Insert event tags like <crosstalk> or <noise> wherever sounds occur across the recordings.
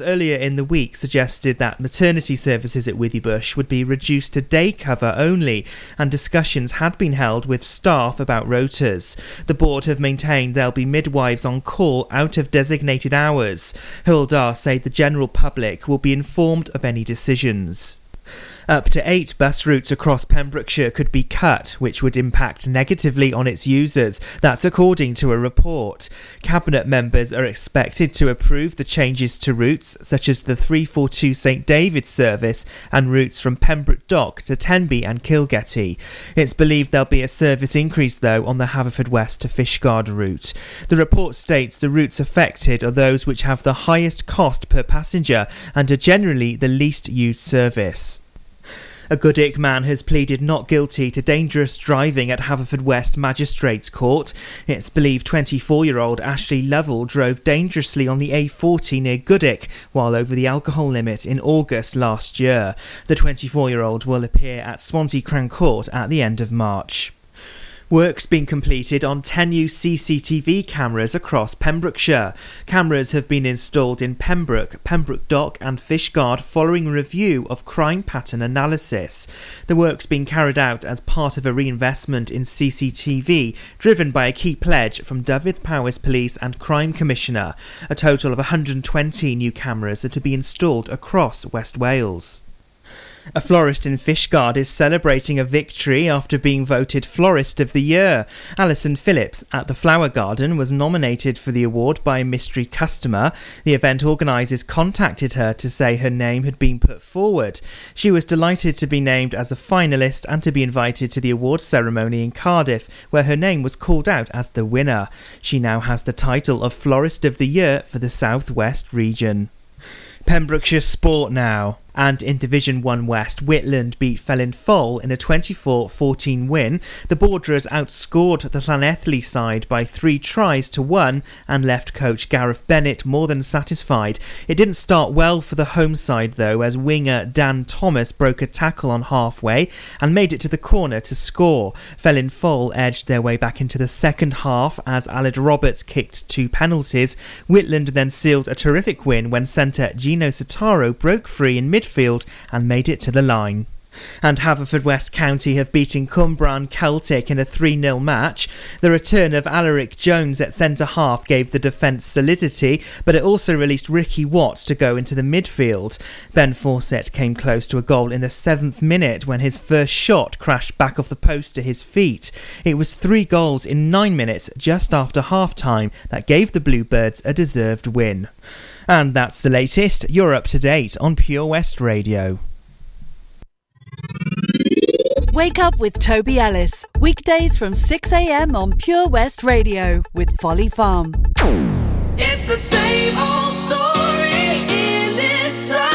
earlier in the week suggested that maternity services at Withybush would be reduced to day cover only, and discussions had been held with staff about rotas. The board have maintained there'll be midwives on call out of designated hours. Dda say the general public will be informed of any decisions. Up to eight bus routes across Pembrokeshire could be cut, which would impact negatively on its users. That's according to a report. Cabinet members are expected to approve the changes to routes, such as the 342 St David's service and routes from Pembroke Dock to Tenby and Kilgetty. It's believed there'll be a service increase, though, on the Haverfordwest to Fishguard route. The report states the routes affected are those which have the highest cost per passenger and are generally the least used service. A Goodwick man has pleaded not guilty to dangerous driving at Haverfordwest Magistrates Court. It's believed 24 year old Ashley Lovell drove dangerously on the A40 near Goodwick while over the alcohol limit in August last year. The 24 year old will appear at Swansea Crown Court at the end of March. Work's been completed on 10 new CCTV cameras across Pembrokeshire. Cameras have been installed in Pembroke, Pembroke Dock, and Fishguard following review of crime pattern analysis. The work's been carried out as part of a reinvestment in CCTV driven by a key pledge from Dyfed-Powys Police and Crime Commissioner. A total of 120 new cameras are to be installed across West Wales. A florist in Fishguard is celebrating a victory after being voted Florist of the Year. Alison Phillips at the Flower Garden was nominated for the award by a mystery customer. The event organisers contacted her to say her name had been put forward. She was delighted to be named as a finalist and to be invited to the award ceremony in Cardiff, where her name was called out as the winner. She now has the title of Florist of the Year for the South West region. Pembrokeshire Sport now. And in Division 1 West, Whitland beat Felin Foel in a 24 14 win. The Borderers outscored the Llanelli side by three tries to one and left coach Gareth Bennett more than satisfied. It didn't start well for the home side though, as winger Dan Thomas broke a tackle on halfway and made it to the corner to score. Felin Foel edged their way back into the second half as Aled Roberts kicked two penalties. Whitland then sealed a terrific win when centre Gino Sotaro broke free in mid midfield and made it to the line and Haverfordwest County have beaten Cwmbran Celtic in a 3 0 match. The return of Alaric Jones at centre half gave the defence solidity, but it also released Ricky Watts to go into the midfield. Ben Fawcett came close to a goal in the seventh minute when his first shot crashed back off the post to his feet. It was three goals in nine minutes just after half time that gave the Bluebirds a deserved win. And that's the latest. You're up to date on Pure West Radio. Wake up with Toby Ellis. Weekdays from 6am on Pure West Radio with Folly Farm. It's the same old story in this tug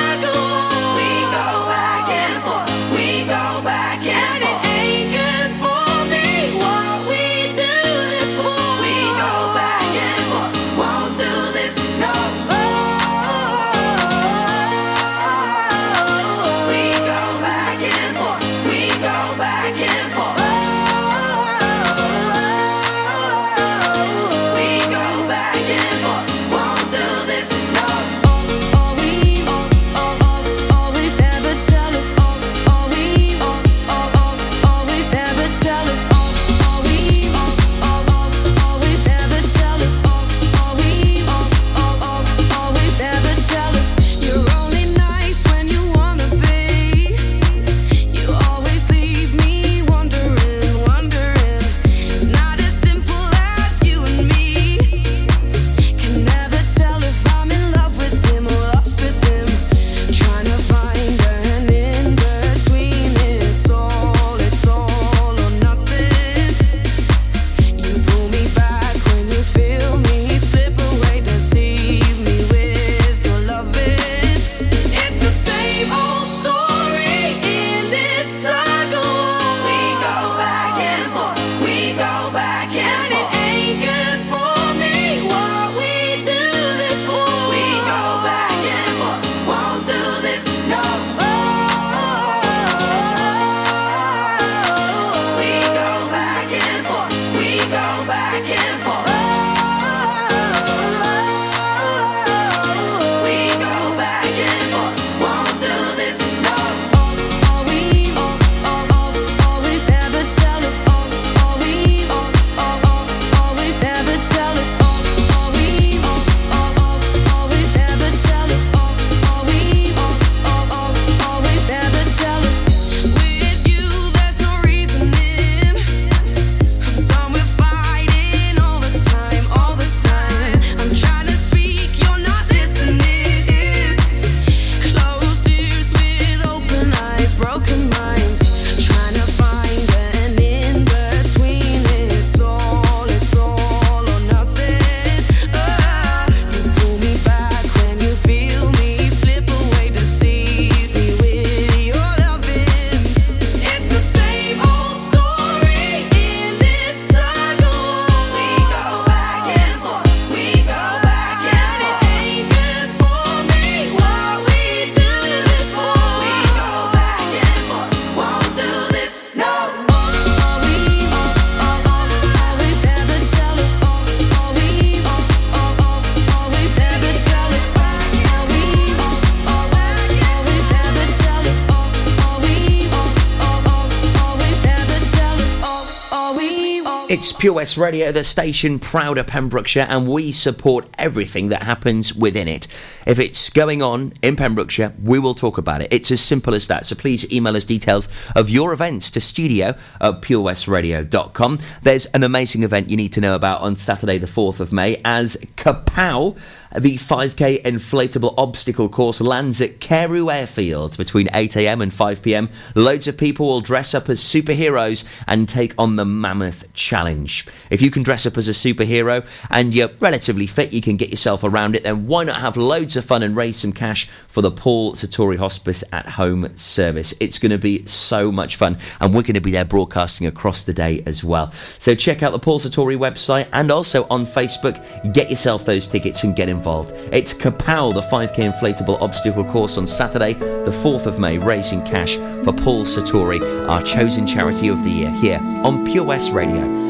Pure West Radio, the station proud of Pembrokeshire, and we support everything that happens within it. If it's going on in Pembrokeshire, we will talk about it. It's as simple as that. So please email us details of your events to studio at purewestradio.com. There's an amazing event you need to know about on Saturday, the 4th of May, as Kapow the 5k inflatable obstacle course lands at Carew Airfield between 8am and 5pm. Loads of people will dress up as superheroes and take on the Mammoth Challenge. If you can dress up as a superhero and you're relatively fit, you can get yourself around it, then why not have loads of fun and raise some cash for the Paul Sartori Hospice at Home service? It's going to be so much fun, and we're going to be there broadcasting across the day as well. So check out the Paul Sartori website and also on Facebook. Get yourself those tickets and get involved involved. It's Kapow, the 5k inflatable obstacle course on Saturday, the 4th of May, raising cash for Paul Sartori, our chosen charity of the year, here on Pure West Radio.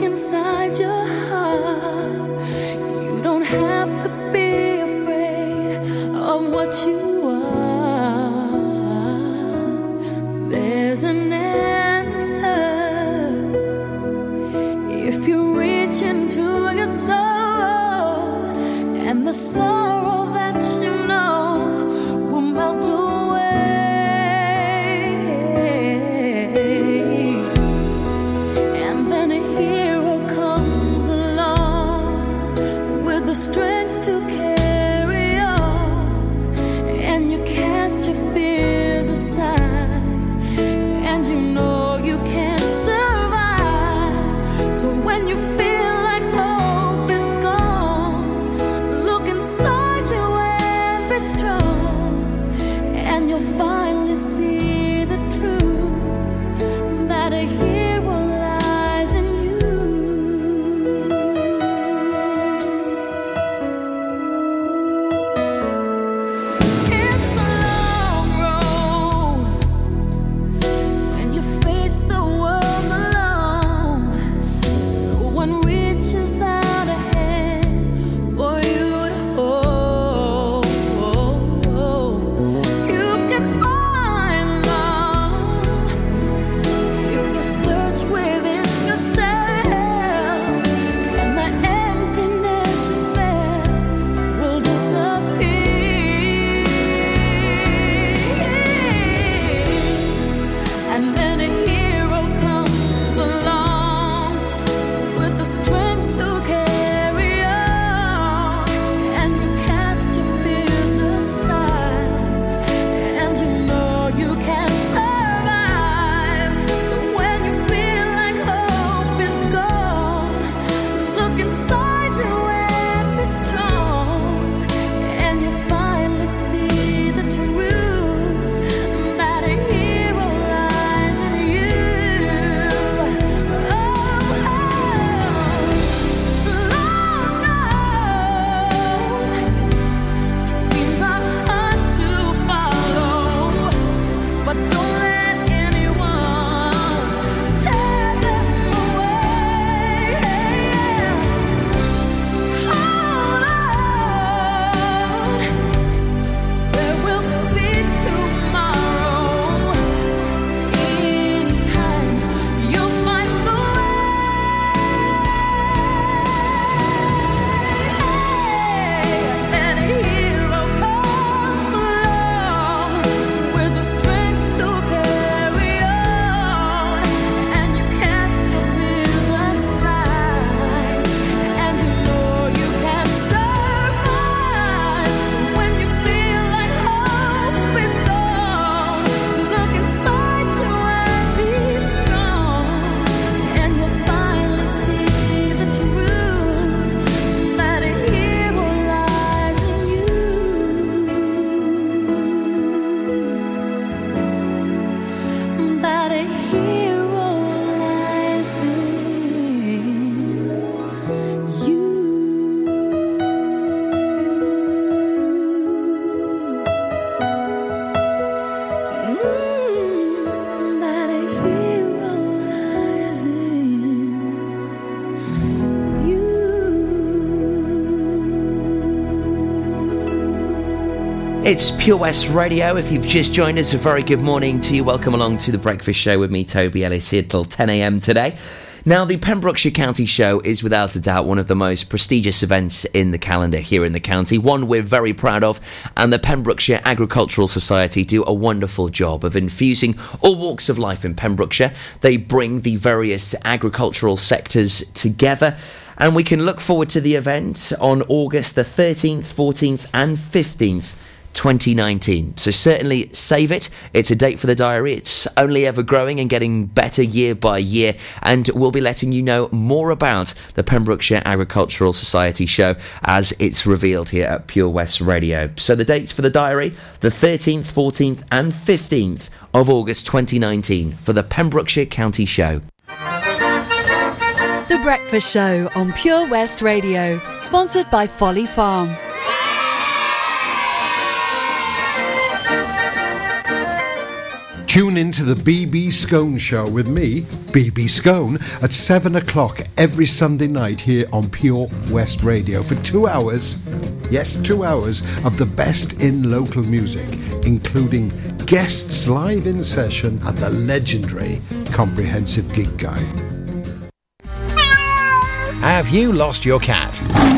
Inside your heart, you don't have to It's Pure West Radio. If you've just joined us, a very good morning to you. Welcome along to the Breakfast Show with me, Toby Ellis, here till 10 a.m. today. Now, the Pembrokeshire County Show is without a doubt one of the most prestigious events in the calendar here in the county, one we're very proud of, and the Pembrokeshire Agricultural Society do a wonderful job of infusing all walks of life in Pembrokeshire. They bring the various agricultural sectors together. And we can look forward to the event on August the 13th, 14th, and 15th. 2019. So certainly save it. It's a date for the diary. It's only ever growing and getting better year by year. And we'll be letting you know more about the Pembrokeshire Agricultural Society show as it's revealed here at Pure West Radio. So the dates for the diary the 13th, 14th, and 15th of August 2019 for the Pembrokeshire County Show. The Breakfast Show on Pure West Radio, sponsored by Folly Farm. Tune in to the BB Scone Show with me, BB Scone, at 7 o'clock every Sunday night here on Pure West Radio for two hours. Yes, two hours of the best in local music, including guests live in session and the legendary Comprehensive Gig Guide. Have you lost your cat?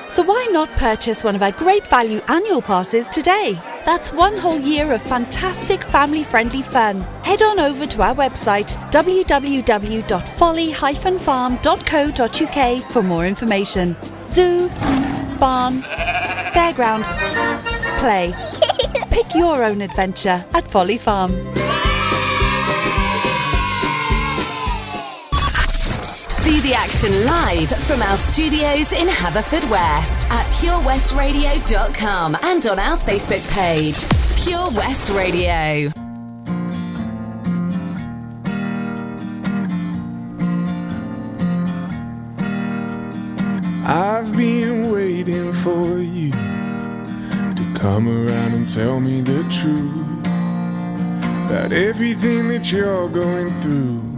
So why not purchase one of our great value annual passes today? That's one whole year of fantastic family friendly fun. Head on over to our website www.folly-farm.co.uk for more information. Zoo, barn, fairground, play. <laughs> Pick your own adventure at Folly Farm. Action live from our studios in Haverfordwest at purewestradio.com and on our Facebook page, Pure West Radio. I've been waiting for you to come around and tell me the truth about everything that you're going through.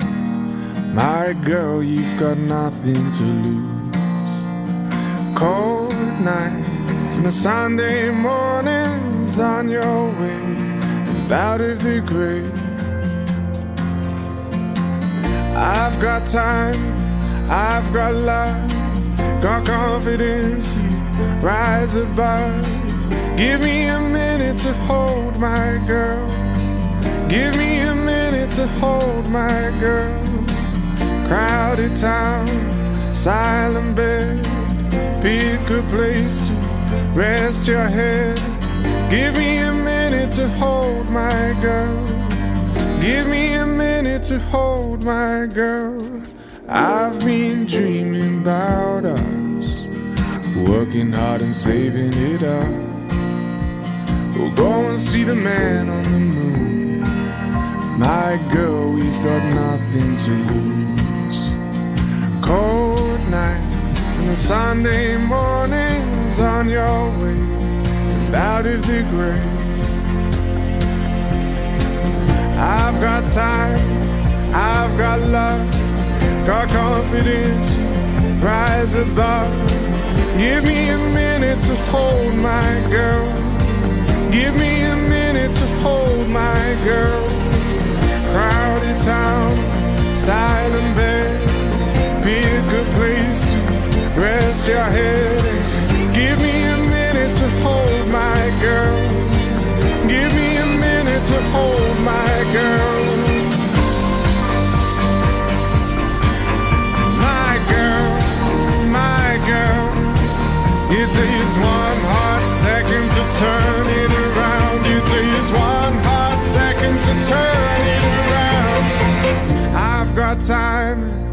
My girl, you've got nothing to lose. Cold nights and the Sunday mornings on your way and out of the grave. I've got time, I've got love, got confidence. You rise above. Give me a minute to hold my girl. Give me a minute to hold my girl. Crowded town, silent bed. Pick a place to rest your head. Give me a minute to hold my girl. Give me a minute to hold my girl. I've been dreaming about us, working hard and saving it up. We'll go and see the man on the moon. My girl, we've got nothing to lose. Cold nights and Sunday mornings on your way out of the grave. I've got time, I've got love, got confidence, rise above. Give me a minute to hold my girl. Give me a minute to hold my girl. Crowded town, silent bed be a good place to rest your head. Give me a minute to hold my girl. Give me a minute to hold my girl. My girl, my girl. It takes one hot second to turn it around. It takes one hot second to turn it around. I've got time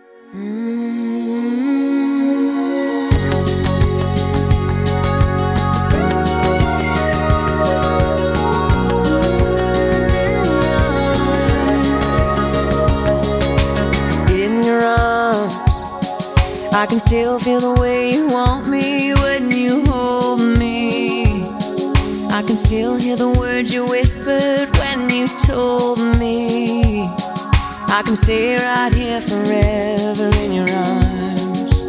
I can still feel the way you want me when you hold me. I can still hear the words you whispered when you told me. I can stay right here forever in your arms.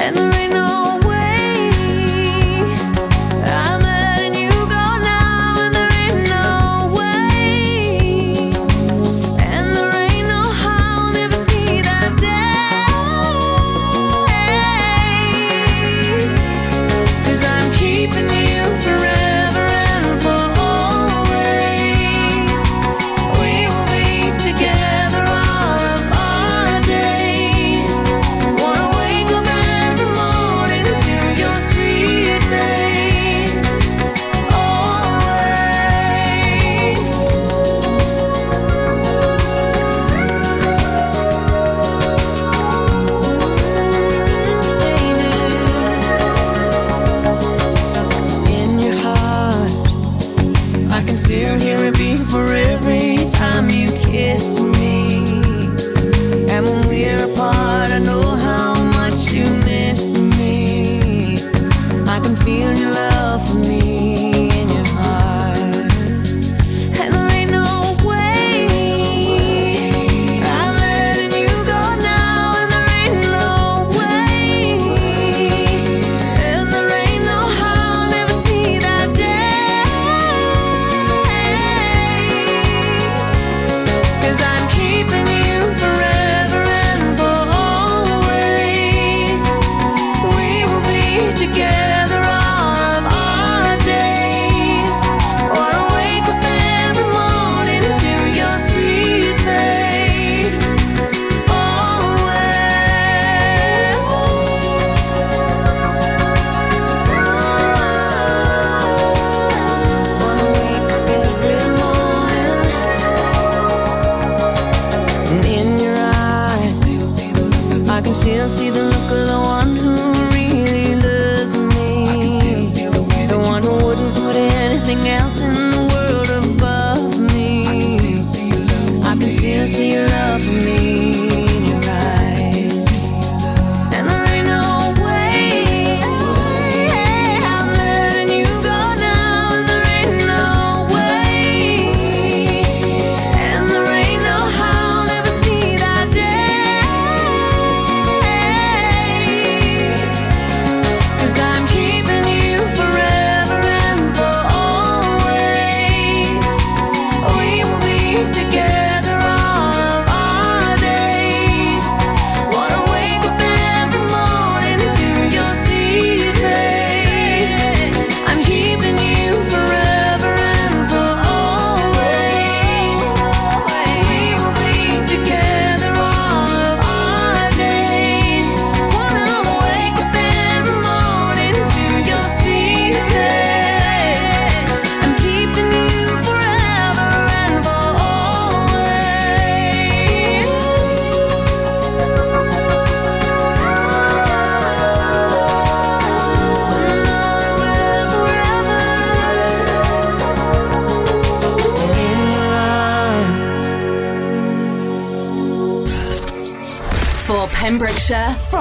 And there ain't no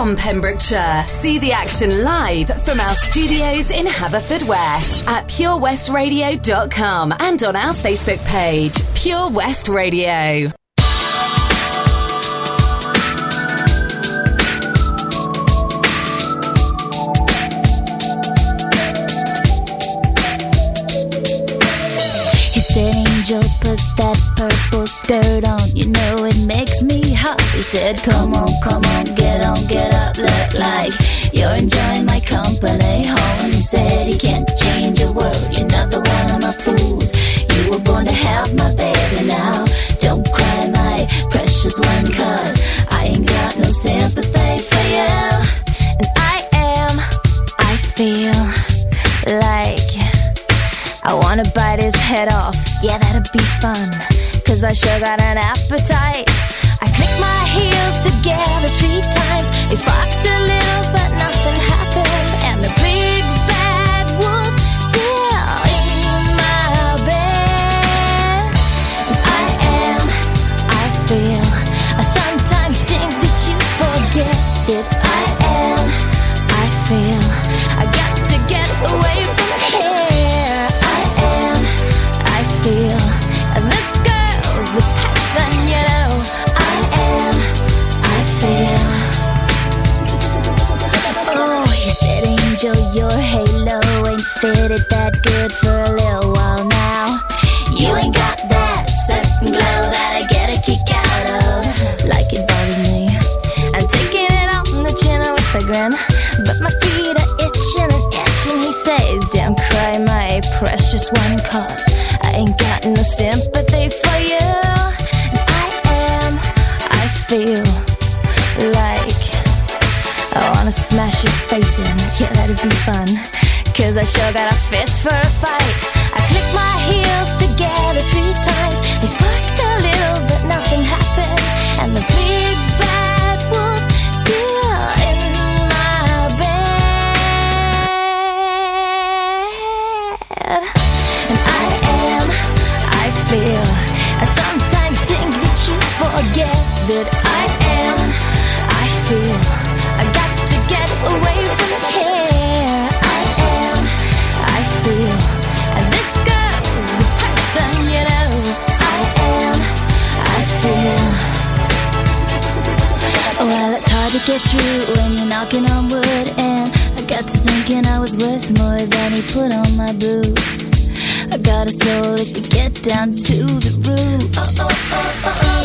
from Pembrokeshire. See the action live from our studios in Haverfordwest at purewestradio.com and on our Facebook page, Pure West Radio. He said, Angel, put that purple skirt on. You know it makes me hot. He said, Come on, come on. Look like you're enjoying my company. He said, He can't change a world. You're not the one of my fools. You were born to have my baby now. Don't cry, my precious one, cause I ain't got no sympathy for you. And I am, I feel like. I wanna bite his head off, yeah, that'd be fun. Cause I sure got an appetite. I click my heels together three times. They sparked cause I ain't got no sympathy for you. And I am, I feel like. I wanna smash his face in, yeah, that'd be fun. Cause I sure got a fist for a fight. I click my heels together three times. To get through when you're knocking on wood, and I got to thinking I was worth more than he put on my boots. I got a soul if you get down to the roots. I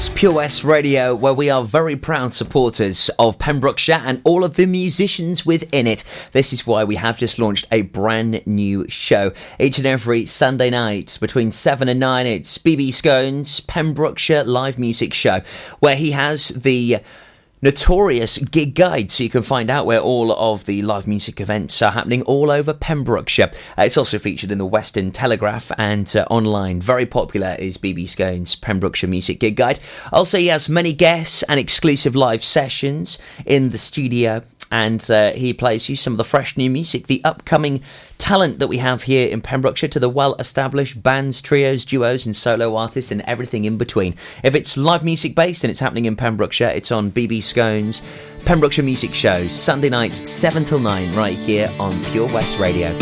It's Pure West Radio, where we are very proud supporters of Pembrokeshire and all of the musicians within it. This is why we have just launched a brand new show. Each and every Sunday night between 7 and 9, it's BB Scones Pembrokeshire Live Music Show, where he has the notorious gig guide so you can find out where all of the live music events are happening all over Pembrokeshire. Uh, it's also featured in the Western Telegraph and uh, online. Very popular is BB Scone's Pembrokeshire Music Gig Guide. Also, he has many guests and exclusive live sessions in the studio and uh, he plays you some of the fresh new music, the upcoming talent that we have here in Pembrokeshire to the well established bands, trios, duos, and solo artists, and everything in between. If it's live music based and it's happening in Pembrokeshire, it's on BB Scones Pembrokeshire Music Shows, Sunday nights, 7 till 9, right here on Pure West Radio.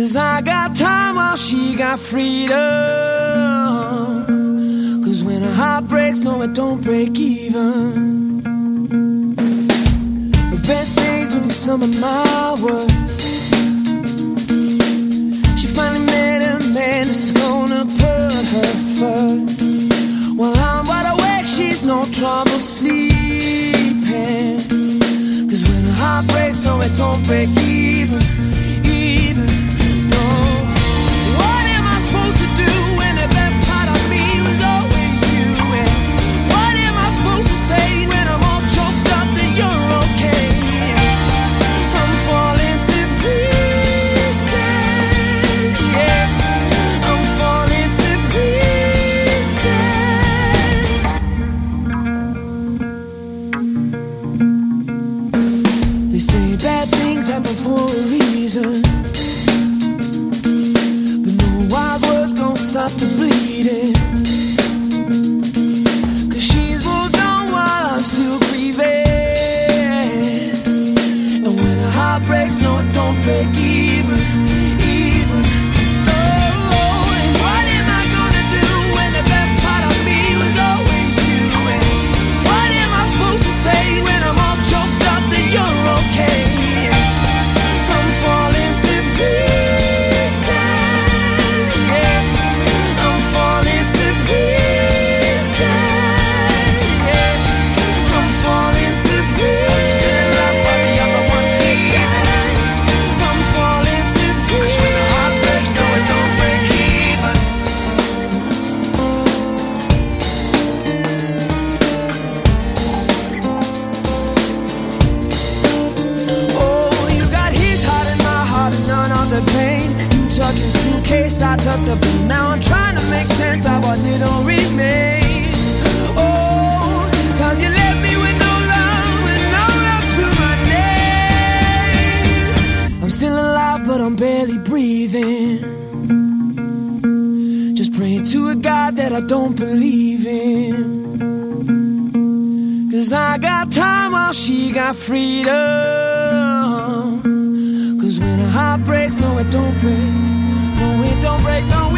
Cause I got time while she got freedom. Cause when a heart breaks, no, it don't break even. The best days will be some of my worst. She finally met a man that's gonna put her first. While I'm wide awake, she's no trouble sleeping. Cause when a heart breaks, no, it don't break even. happens for a reason. But no wise words gonna stop the bleeding. Cause she's moved on while I'm still grieving. And when a heart breaks, no, it don't break easy. I don't believe in. Cause I got time while she got freedom. Cause when a heart breaks, no, it don't break. No, it don't break, no,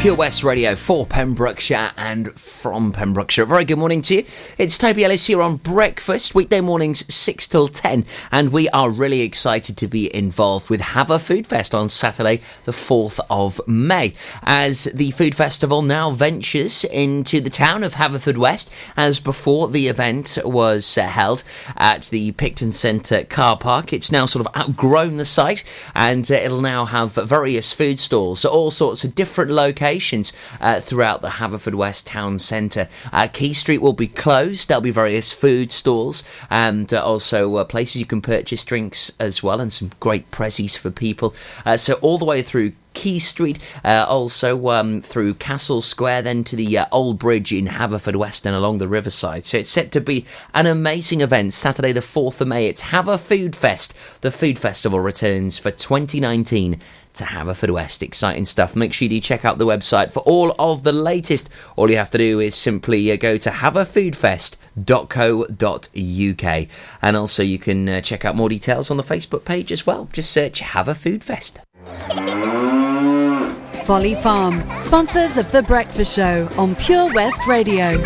Pure West Radio for Pembrokeshire and from Pembrokeshire. Very good morning to you. It's Toby Ellis here on Breakfast, weekday mornings 6 till 10, and we are really excited to be involved with Haver Food Fest on Saturday, the 4th of May, as the food festival now ventures into the town of Haverfordwest, as before the event was uh, held at the Picton Centre car park. It's now sort of outgrown the site, and uh, it'll now have various food stalls at all sorts of different locations uh, throughout the Haverfordwest town centre. Uh, Quay Street will be closed. There'll be various food stalls and uh, also uh, places you can purchase drinks as well, and some great prezzies for people. Uh, so all the way through. Quay Street, uh, also um, through Castle Square, then to the uh, Old Bridge in Haverfordwest and along the riverside. So it's set to be an amazing event. Saturday, the 4th of May, it's Haver Food Fest. The food festival returns for 2019 to have a food Haverfordwest. Exciting stuff. Make sure you do check out the website for all of the latest. All you have to do is simply uh, go to haverfoodfest.co.uk. And also, you can uh, check out more details on the Facebook page as well. Just search Haver Food Fest. Folly Farm, sponsors of The Breakfast Show on Pure West Radio.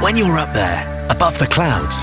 When you're up there, above the clouds,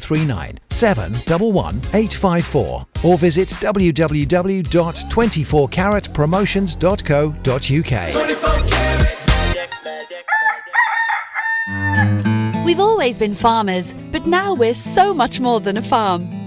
01239 711 854 or visit www.24caratpromotions.co.uk. We've always been farmers, but now we're so much more than a farm.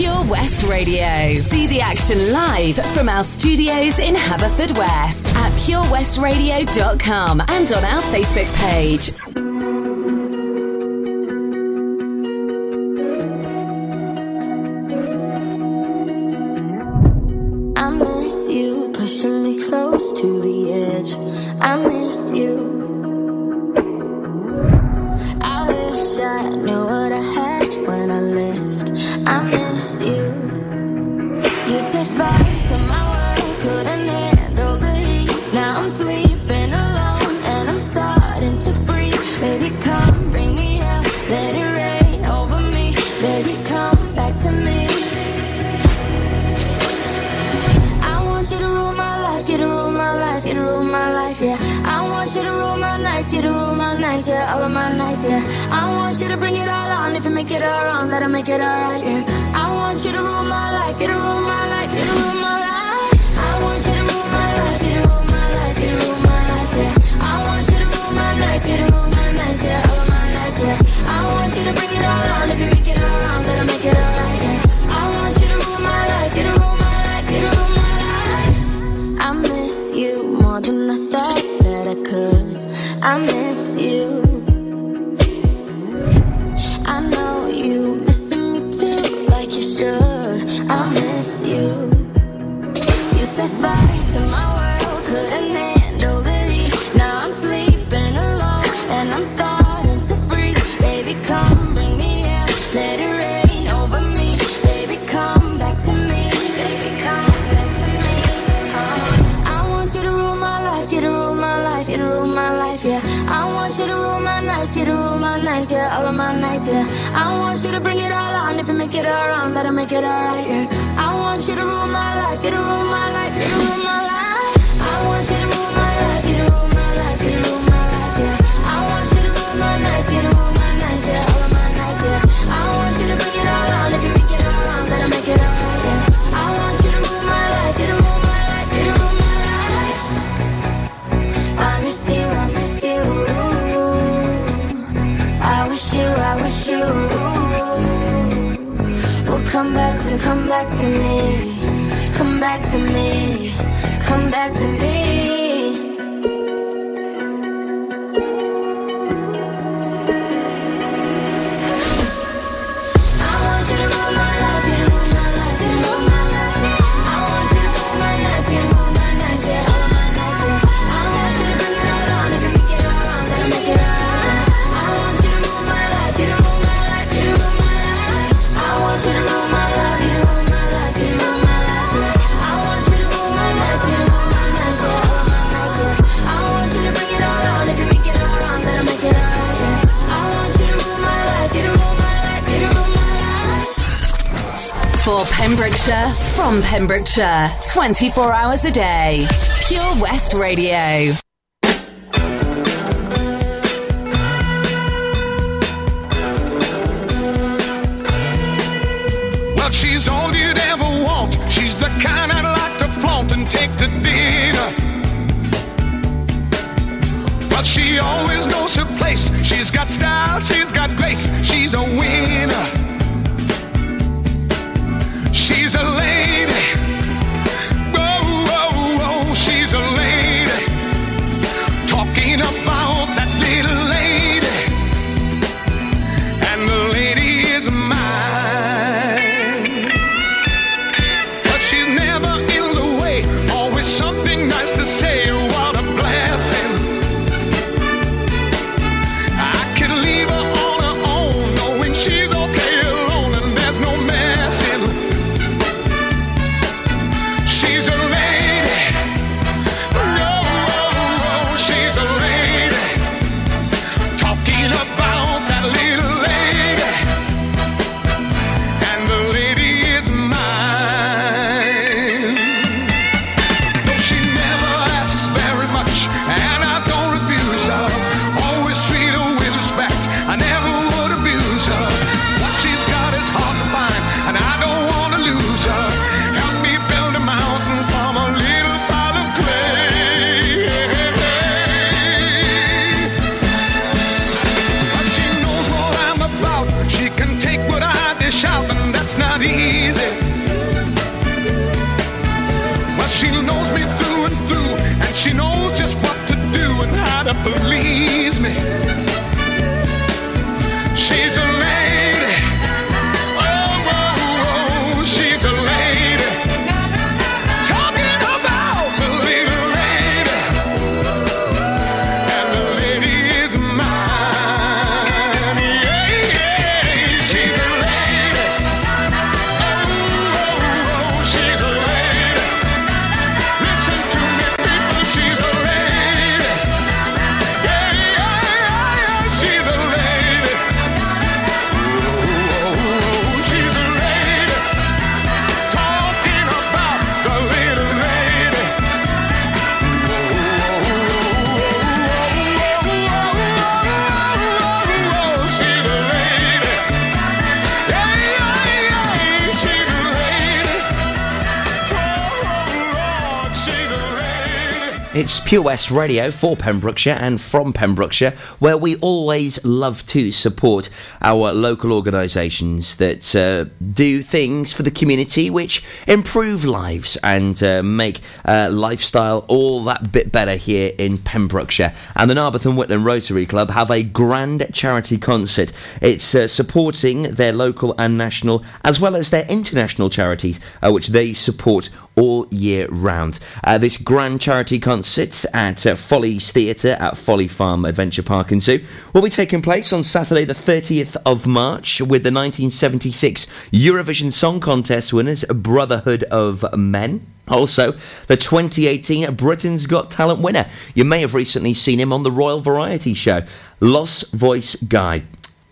Pure West Radio. See the action live from our studios in Haverfordwest at purewestradio.com and on our Facebook page. I miss you, pushing me close to the edge. I miss you. Set fire to my world, couldn't handle the heat. Now I'm sleeping alone and I'm starting to freeze. Baby, come bring me hell, let it rain over me. Baby, come back to me. I want you to rule my life, you to rule my life, you to rule my life, yeah. I want you to rule my nights, you to rule my nights, yeah, all of my nights, yeah. I want you to bring it all on, if you make it all wrong, that'll make it alright, yeah. Life, you to rule my life, you rule my life. I want you to rule my life, you rule my life, you rule my life, yeah. I want you to rule my nights, you rule my nights, yeah, all of my nights, yeah. I want you to bring it all of my nights, yeah. I want you to bring it all on, if you make it all wrong, that'll make it alright, yeah. I want you to rule my life, you to rule my life, wish you, I wish you will come back to, come back to me. Come back to me. Come back to me. For Pembrokeshire, from Pembrokeshire, 24 hours a day. Pure West Radio. Well, she's all you'd ever want. She's the kind I'd like to flaunt and take to dinner. Well, she always knows her place. She's got style, she's got grace. She's a winner. She's a lady. It's Pure West Radio for Pembrokeshire and from Pembrokeshire, where we always love to support our local organisations that uh, do things for the community which improve lives and uh, make uh, lifestyle all that bit better here in Pembrokeshire. And the Narberth and Whitland Rotary Club have a grand charity concert. It's uh, supporting their local and national, as well as their international charities, uh, which they support all year round. Uh, this grand charity concert at uh, Theatre at Folly Farm Adventure Park and Zoo will be taking place on Saturday, the 30th of March, with the 1976 Eurovision Song Contest winners, Brotherhood of Man. Also, the 2018 Britain's Got Talent winner. You may have recently seen him on the Royal Variety Show, Lost Voice Guy.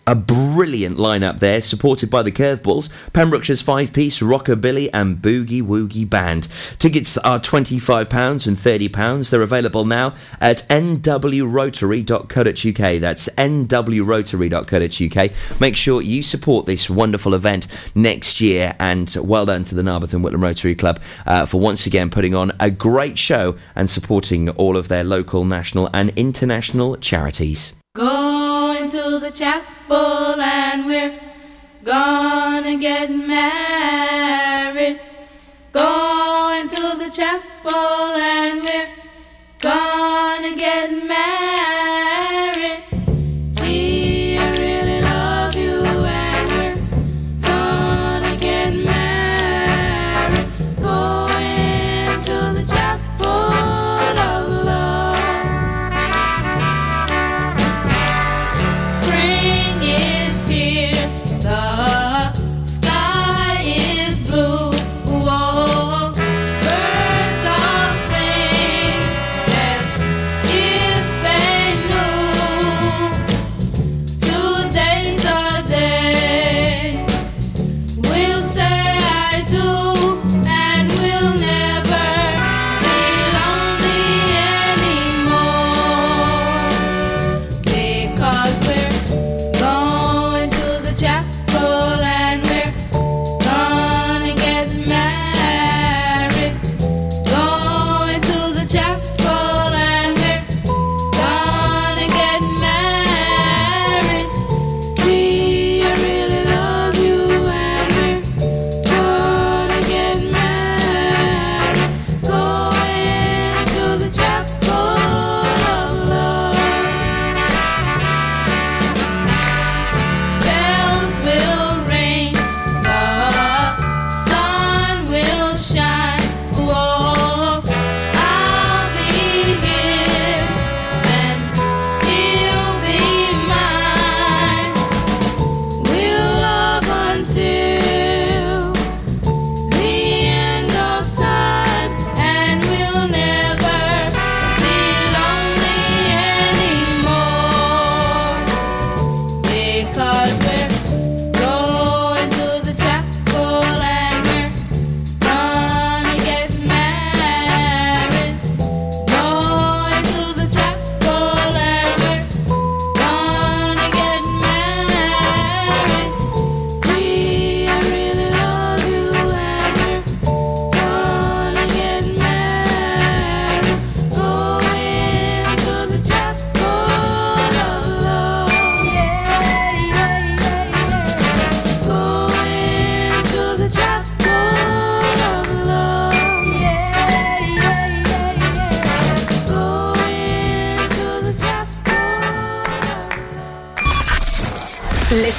A brilliant lineup there, supported by the Curveballs, Pembrokeshire's five piece rockabilly and boogie woogie band. Tickets are £25 and £30. They're available now at nwrotary.co.uk. That's nwrotary.co.uk. Make sure you support this wonderful event next year, and well done to the Narberth and Whitland Rotary Club uh, for once again putting on a great show and supporting all of their local, national, and international charities. To the chapel and we're gonna get married.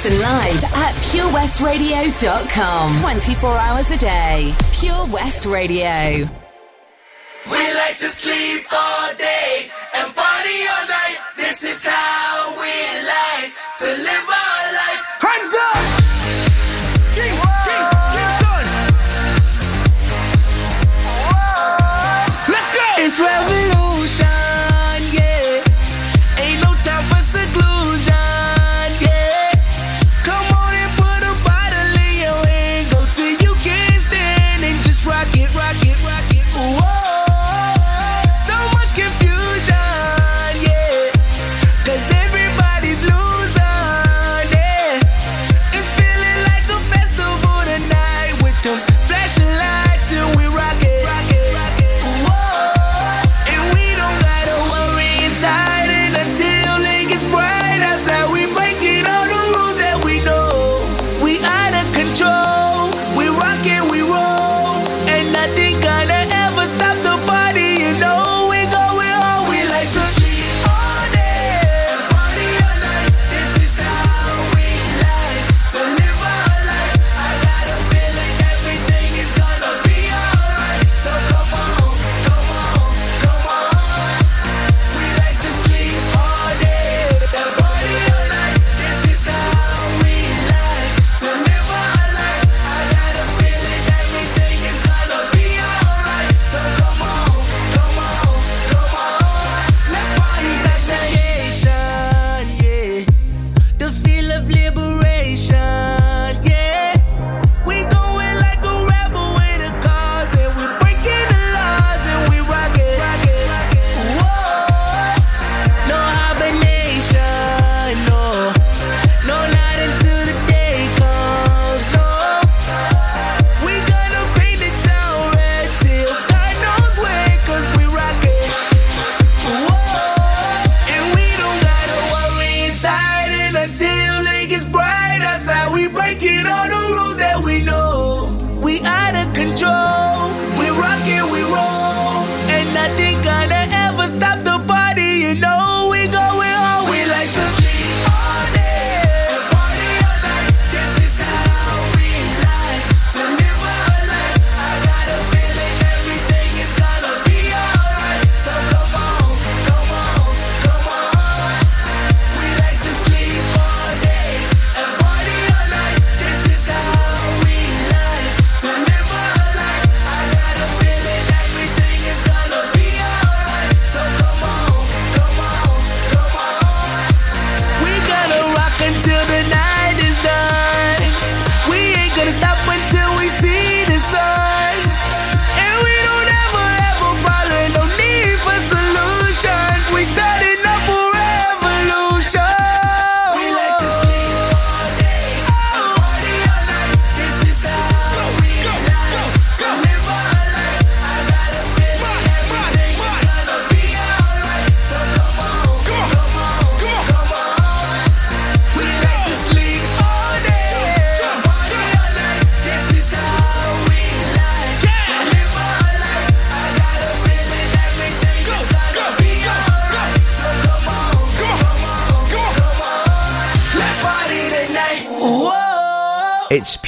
Listen live at purewestradio.com. 24 hours a day. Pure West Radio. We like to sleep all day and party all night. This is how we like to live our life. Hands up!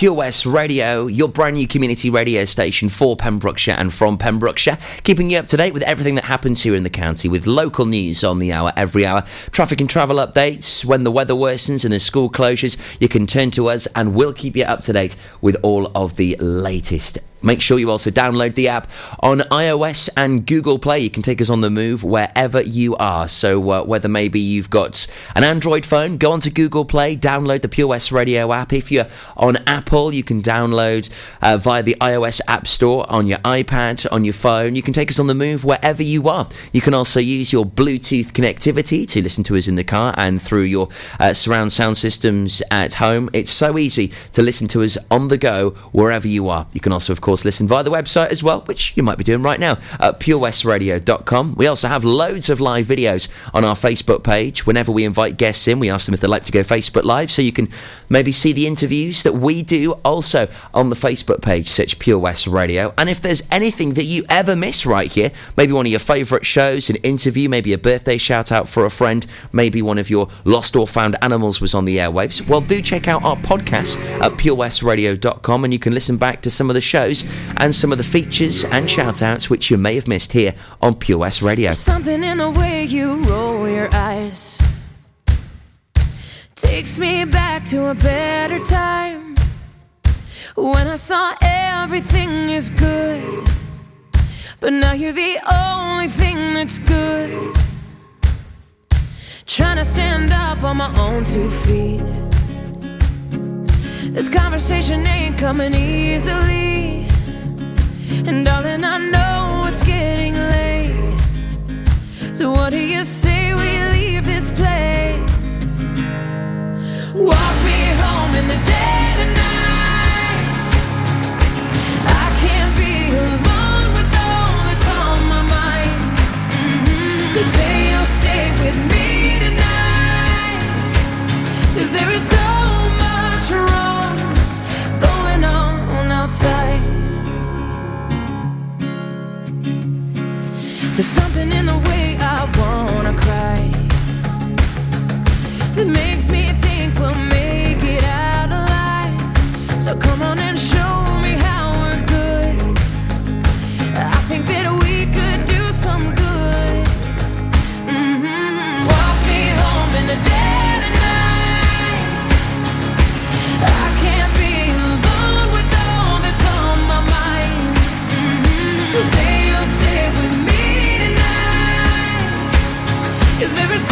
Pure West Radio, your brand new community radio station for Pembrokeshire and from Pembrokeshire, keeping you up to date with everything that happens here in the county with local news on the hour every hour, traffic and travel updates. When the weather worsens and there's school closures, you can turn to us and we'll keep you up to date with all of the latest Make sure you also download the app on iOS and Google Play. You can take us on the move wherever you are. So, uh, whether maybe you've got an Android phone, go onto Google Play, download the Pure West Radio app. If you're on Apple, you can download uh, via the iOS App Store on your iPad, on your phone. You can take us on the move wherever you are. You can also use your Bluetooth connectivity to listen to us in the car and through your uh, surround sound systems at home. It's so easy to listen to us on the go wherever you are. You can also, of course, listen via the website as well, which you might be doing right now at purewestradio.com. We also have loads of live videos on our Facebook page. Whenever we invite guests in, we ask them if they'd like to go Facebook Live, so you can maybe see the interviews that we do also on the Facebook page, search Pure West Radio. And if there's anything that you ever miss right here, maybe one of your favourite shows, an interview, maybe a birthday shout out for a friend, maybe one of your lost or found animals was on the airwaves, well, do check out our podcast at purewestradio.com and you can listen back to some of the shows and some of the features and shout outs which you may have missed here on Pure West Radio. Something in the way you roll your eyes takes me back to a better time when I saw everything is good. But now you're the only thing that's good. Trying to stand up on my own two feet. This conversation ain't coming easily. And darling, I know it's getting late. So what do you say we leave this place? Walk me home in the dead of night. I can't be alone with all that's on my mind. Mhm. So say you'll stay with me tonight. Cause there is so much wrong going on outside. There's something in the way I wanna cry that makes me think we'll make Cause there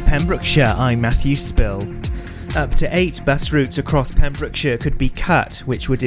For Pembrokeshire, I'm Matthew Spill. Up to eight bus routes across Pembrokeshire could be cut, which would